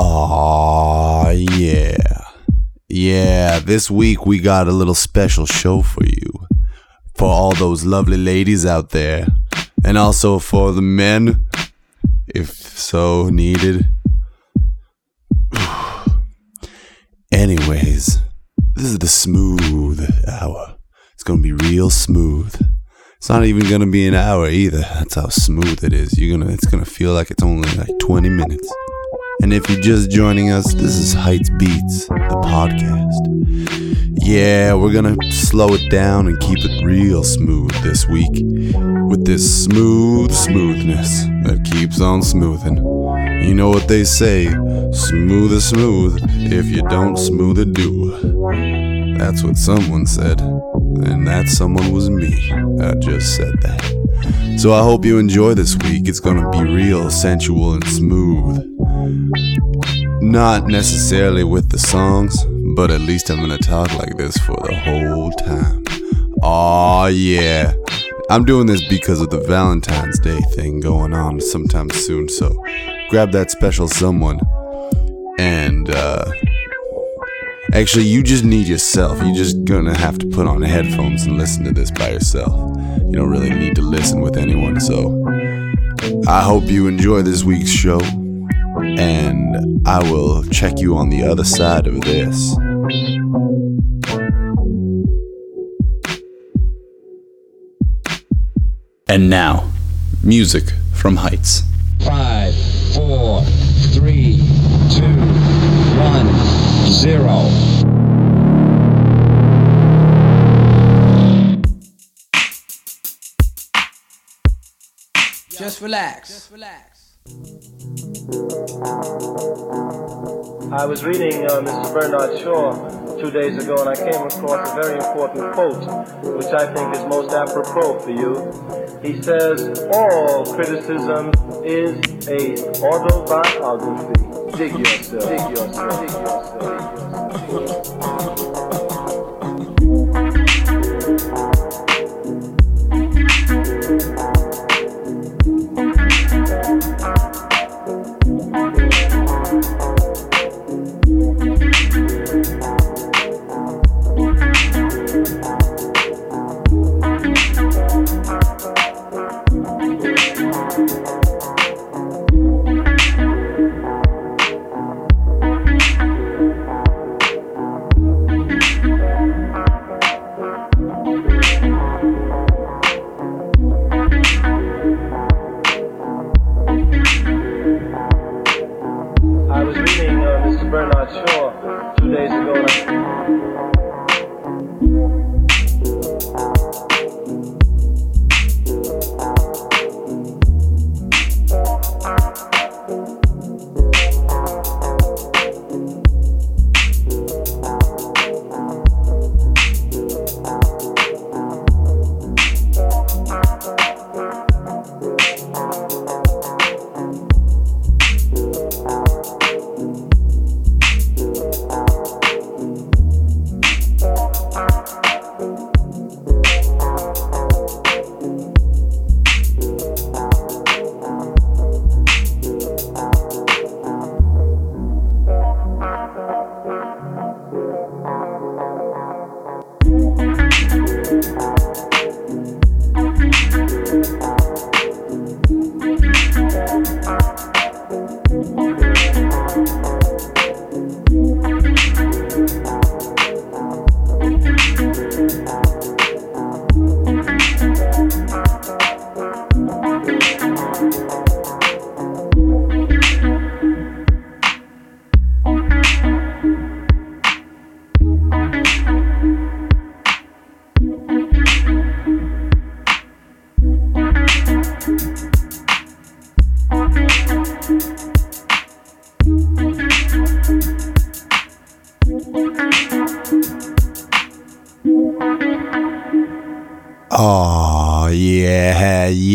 Aw, yeah. Yeah, this week we got a little special show for you. For all those lovely ladies out there. And also for the men, if so needed. Anyways, this is the smooth hour. It's gonna be real smooth. It's not even gonna be an hour either. That's how smooth it is. You're gonna it's gonna feel like it's only like 20 minutes. And if you're just joining us, this is Heights Beats, the podcast. Yeah, we're gonna slow it down and keep it real smooth this week with this smooth smoothness that keeps on smoothing. You know what they say smooth is smooth if you don't smooth it do. That's what someone said, and that someone was me that just said that. So I hope you enjoy this week. It's gonna be real sensual and smooth. Not necessarily with the songs, but at least I'm gonna talk like this for the whole time. Aw, yeah. I'm doing this because of the Valentine's Day thing going on sometime soon, so grab that special someone. And, uh, actually, you just need yourself. You're just gonna have to put on headphones and listen to this by yourself. You don't really need to listen with anyone, so I hope you enjoy this week's show and I will check you on the other side of this. And now, music from Heights. Five, four, three, two, one, zero. Just relax. Just relax. I was reading uh, Mr. Bernard Shaw two days ago and I came across a very important quote, which I think is most apropos for you. He says, all criticism is a autobiography. Dig yourself, dig yourself, dig yourself, dig yourself.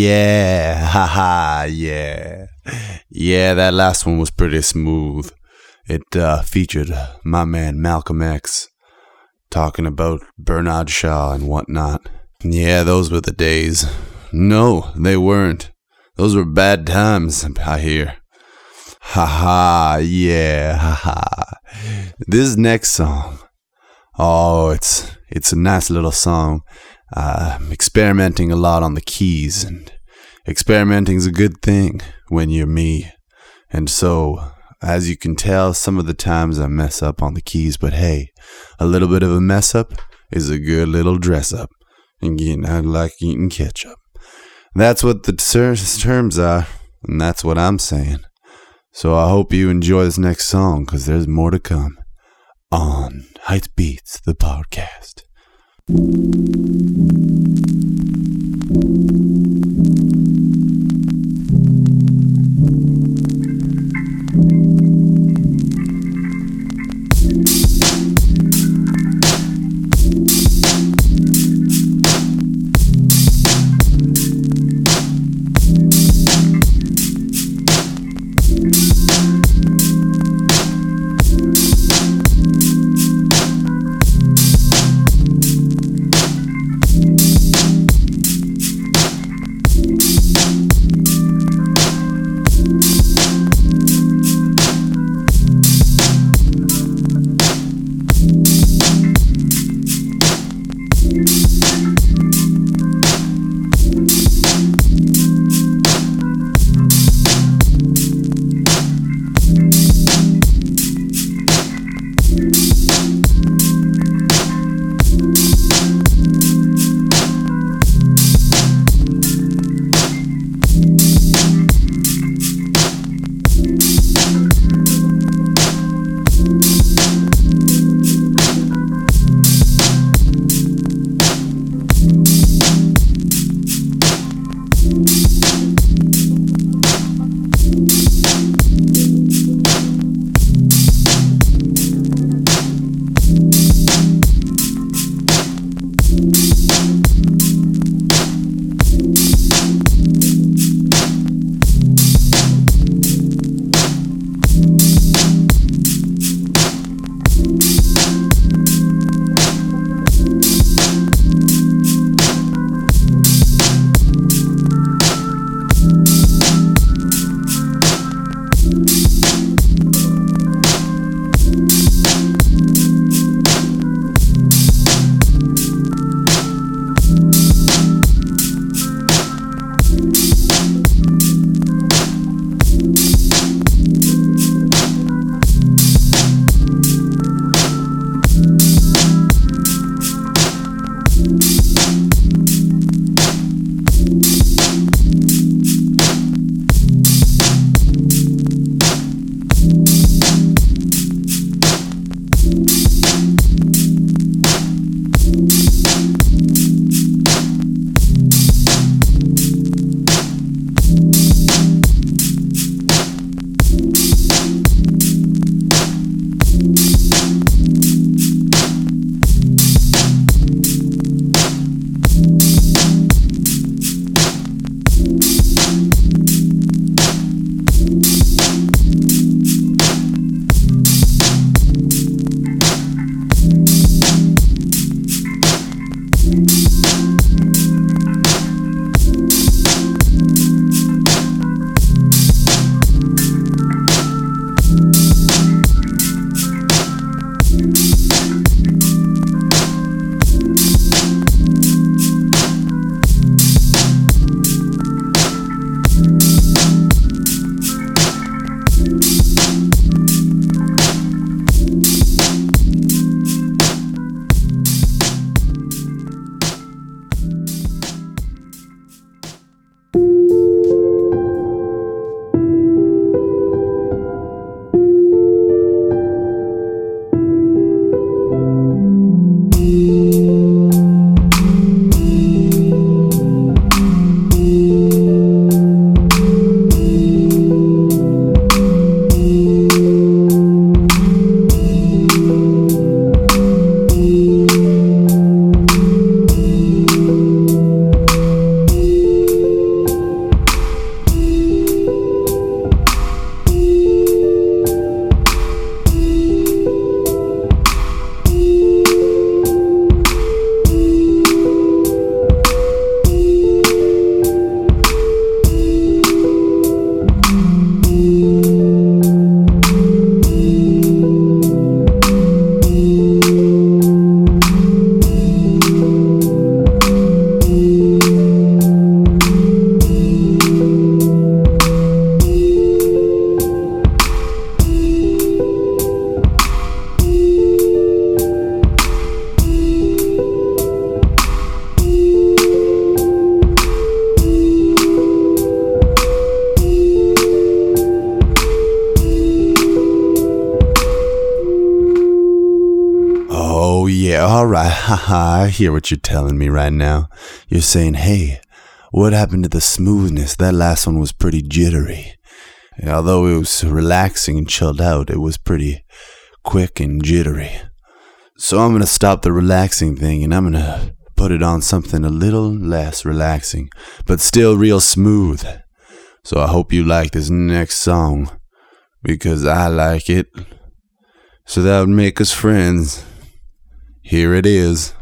Yeah, haha, yeah. Yeah, that last one was pretty smooth. It uh, featured my man Malcolm X talking about Bernard Shaw and whatnot. Yeah, those were the days. No, they weren't. Those were bad times, I hear. Haha, yeah, haha. This next song, oh, it's it's a nice little song. Uh, I'm experimenting a lot on the keys, and experimenting's a good thing when you're me. And so, as you can tell, some of the times I mess up on the keys, but hey, a little bit of a mess up is a good little dress up, and getting out like eating ketchup. That's what the ter- terms are, and that's what I'm saying. So I hope you enjoy this next song because there's more to come on Heights Beats, the podcast. All hear what you're telling me right now. You're saying, hey, what happened to the smoothness? That last one was pretty jittery. Although it was relaxing and chilled out, it was pretty quick and jittery. So I'm gonna stop the relaxing thing and I'm gonna put it on something a little less relaxing, but still real smooth. So I hope you like this next song because I like it. So that would make us friends. Here it is.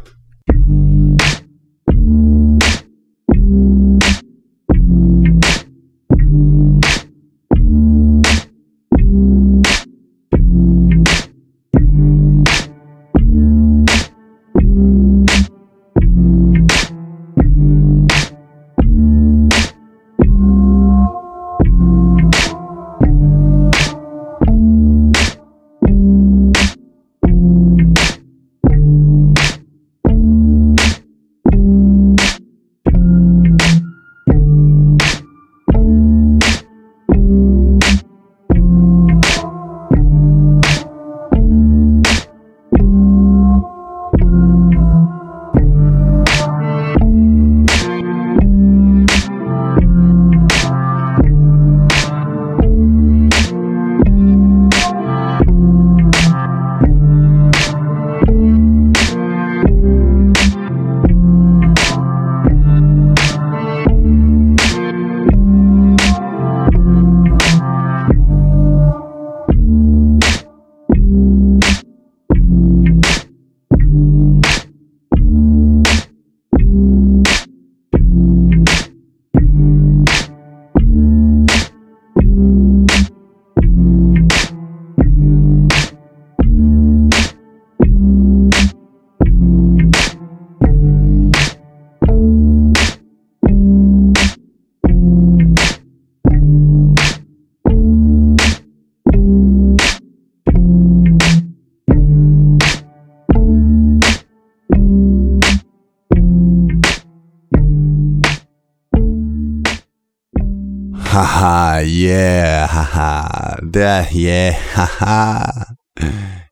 Haha, yeah, haha. That, yeah, haha.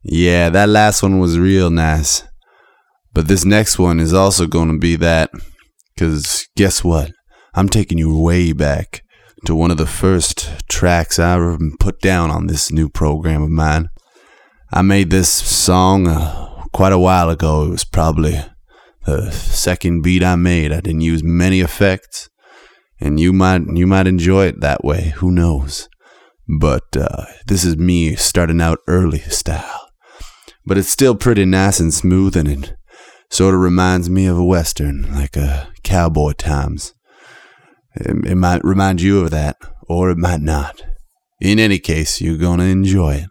Yeah, that last one was real nice. But this next one is also going to be that. Because guess what? I'm taking you way back to one of the first tracks I ever put down on this new program of mine. I made this song uh, quite a while ago. It was probably the second beat I made. I didn't use many effects and you might you might enjoy it that way. Who knows? But uh, this is me starting out early style, but it's still pretty nice and smooth, and it sort of reminds me of a western, like a cowboy times. It, it might remind you of that, or it might not. In any case, you're gonna enjoy it.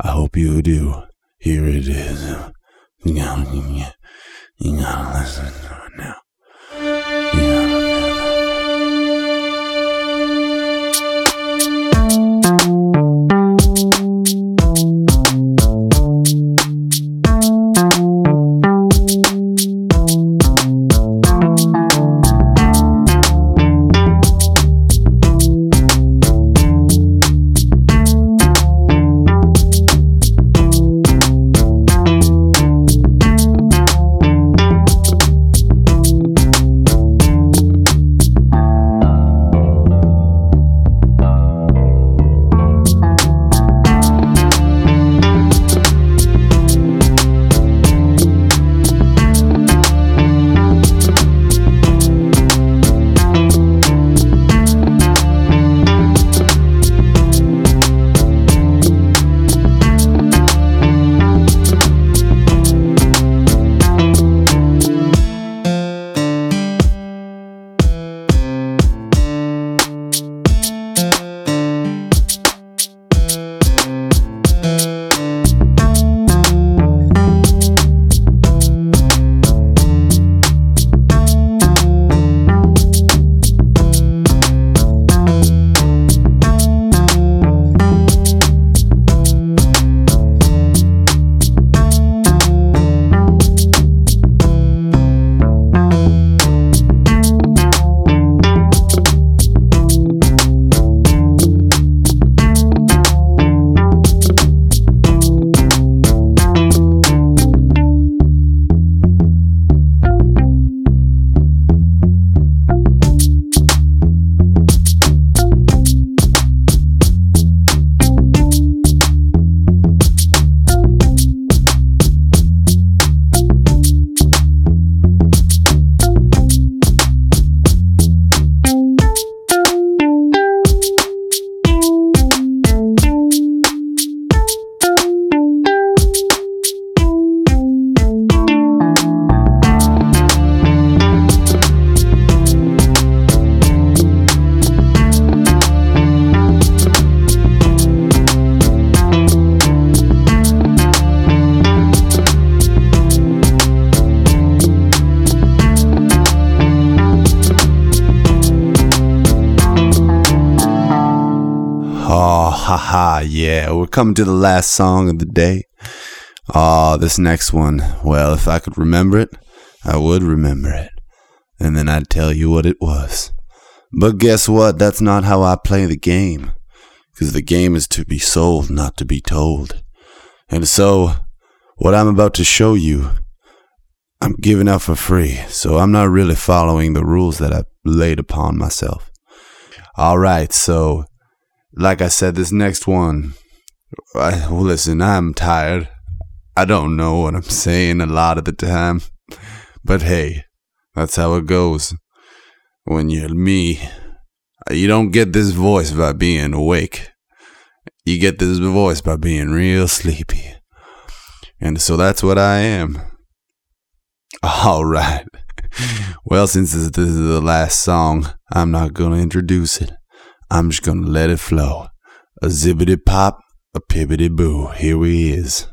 I hope you do. Here it is. You gotta, you gotta listen haha, yeah, we're coming to the last song of the day. Ah, this next one, well, if I could remember it, I would remember it. And then I'd tell you what it was. But guess what? That's not how I play the game. Because the game is to be sold, not to be told. And so, what I'm about to show you, I'm giving out for free. So I'm not really following the rules that I laid upon myself. Alright, so, like I said, this next one, I, listen, I'm tired. I don't know what I'm saying a lot of the time. But hey, that's how it goes. When you're me, you don't get this voice by being awake. You get this voice by being real sleepy. And so that's what I am. All right. Well, since this is the last song, I'm not going to introduce it. I'm just to let it flow. A zippity pop, a pibbity boo. Here we is.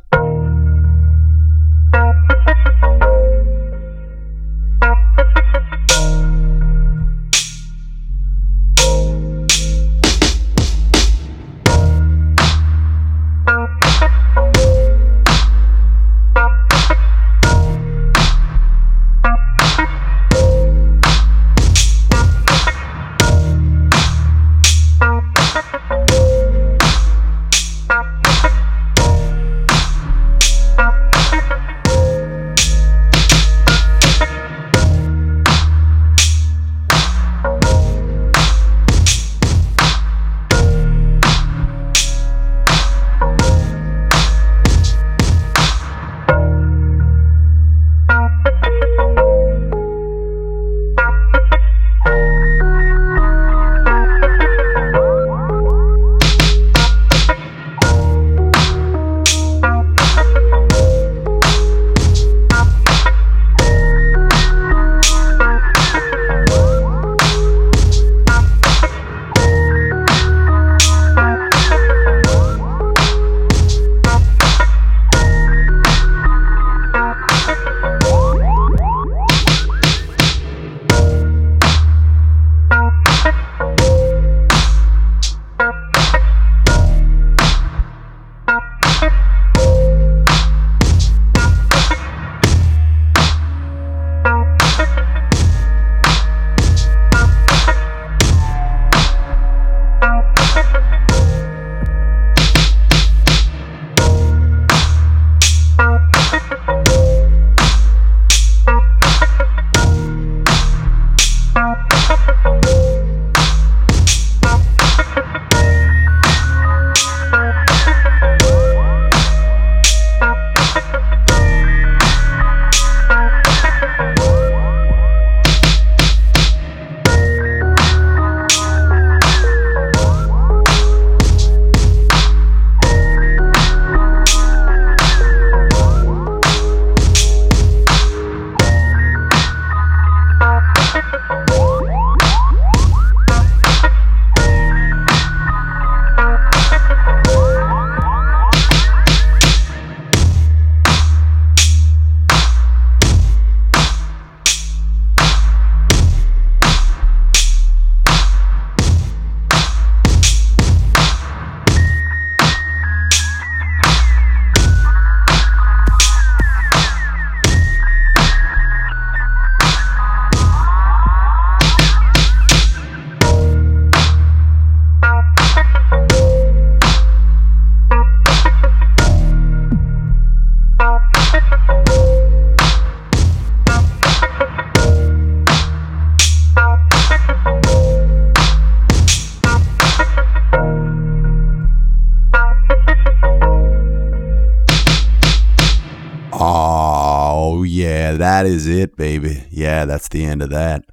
That is it, baby. Yeah, that's the end of that.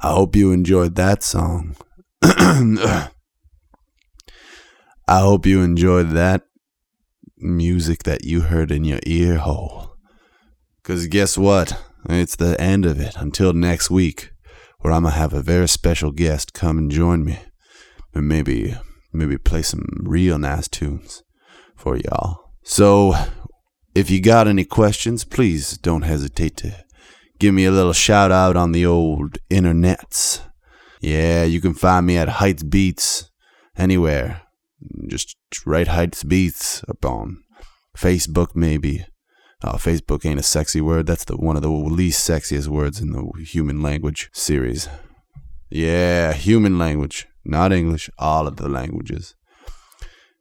I hope you enjoyed that song. I hope you enjoyed that music that you heard in your ear hole. Because guess what? It's the end of it until next week, where I'm going to have a very special guest come and join me. And maybe, maybe play some real nice tunes for y'all. So, if you got any questions, please don't hesitate to give me a little shout out on the old internets. Yeah, you can find me at Heights Beats anywhere. Just write Heights Beats up on Facebook, maybe. Oh, Facebook ain't a sexy word. That's the one of the least sexiest words in the human language series. Yeah, human language, not English. All of the languages.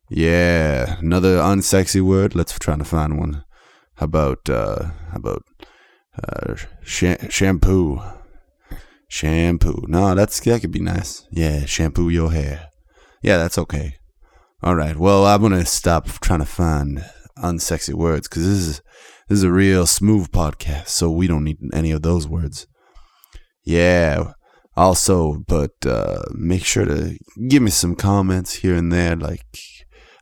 Yeah, another unsexy word. Let's try to find one. How about uh, how about uh, sh- shampoo? Shampoo. No, that's that could be nice. Yeah, shampoo your hair. Yeah, that's okay. All right. Well, I'm gonna stop trying to find unsexy words because this is this is a real smooth podcast, so we don't need any of those words. Yeah. Also, but uh, make sure to give me some comments here and there. Like,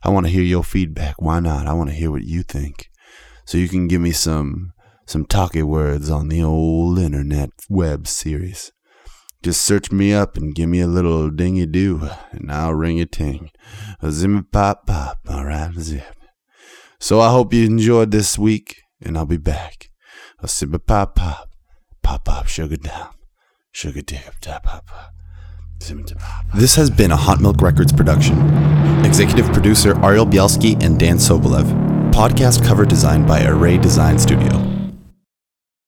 I want to hear your feedback. Why not? I want to hear what you think. So you can give me some some talky words on the old internet web series. Just search me up and give me a little dingy do, and I'll ring a ting. A zimmy pop pop, alright, zip. So I hope you enjoyed this week, and I'll be back. A zimmy pop pop, pop pop, sugar down, sugar dip, tap pop pop. This has been a Hot Milk Records production. Executive producer Ariel Bielski and Dan Sobolev. Podcast cover designed by Array Design Studio.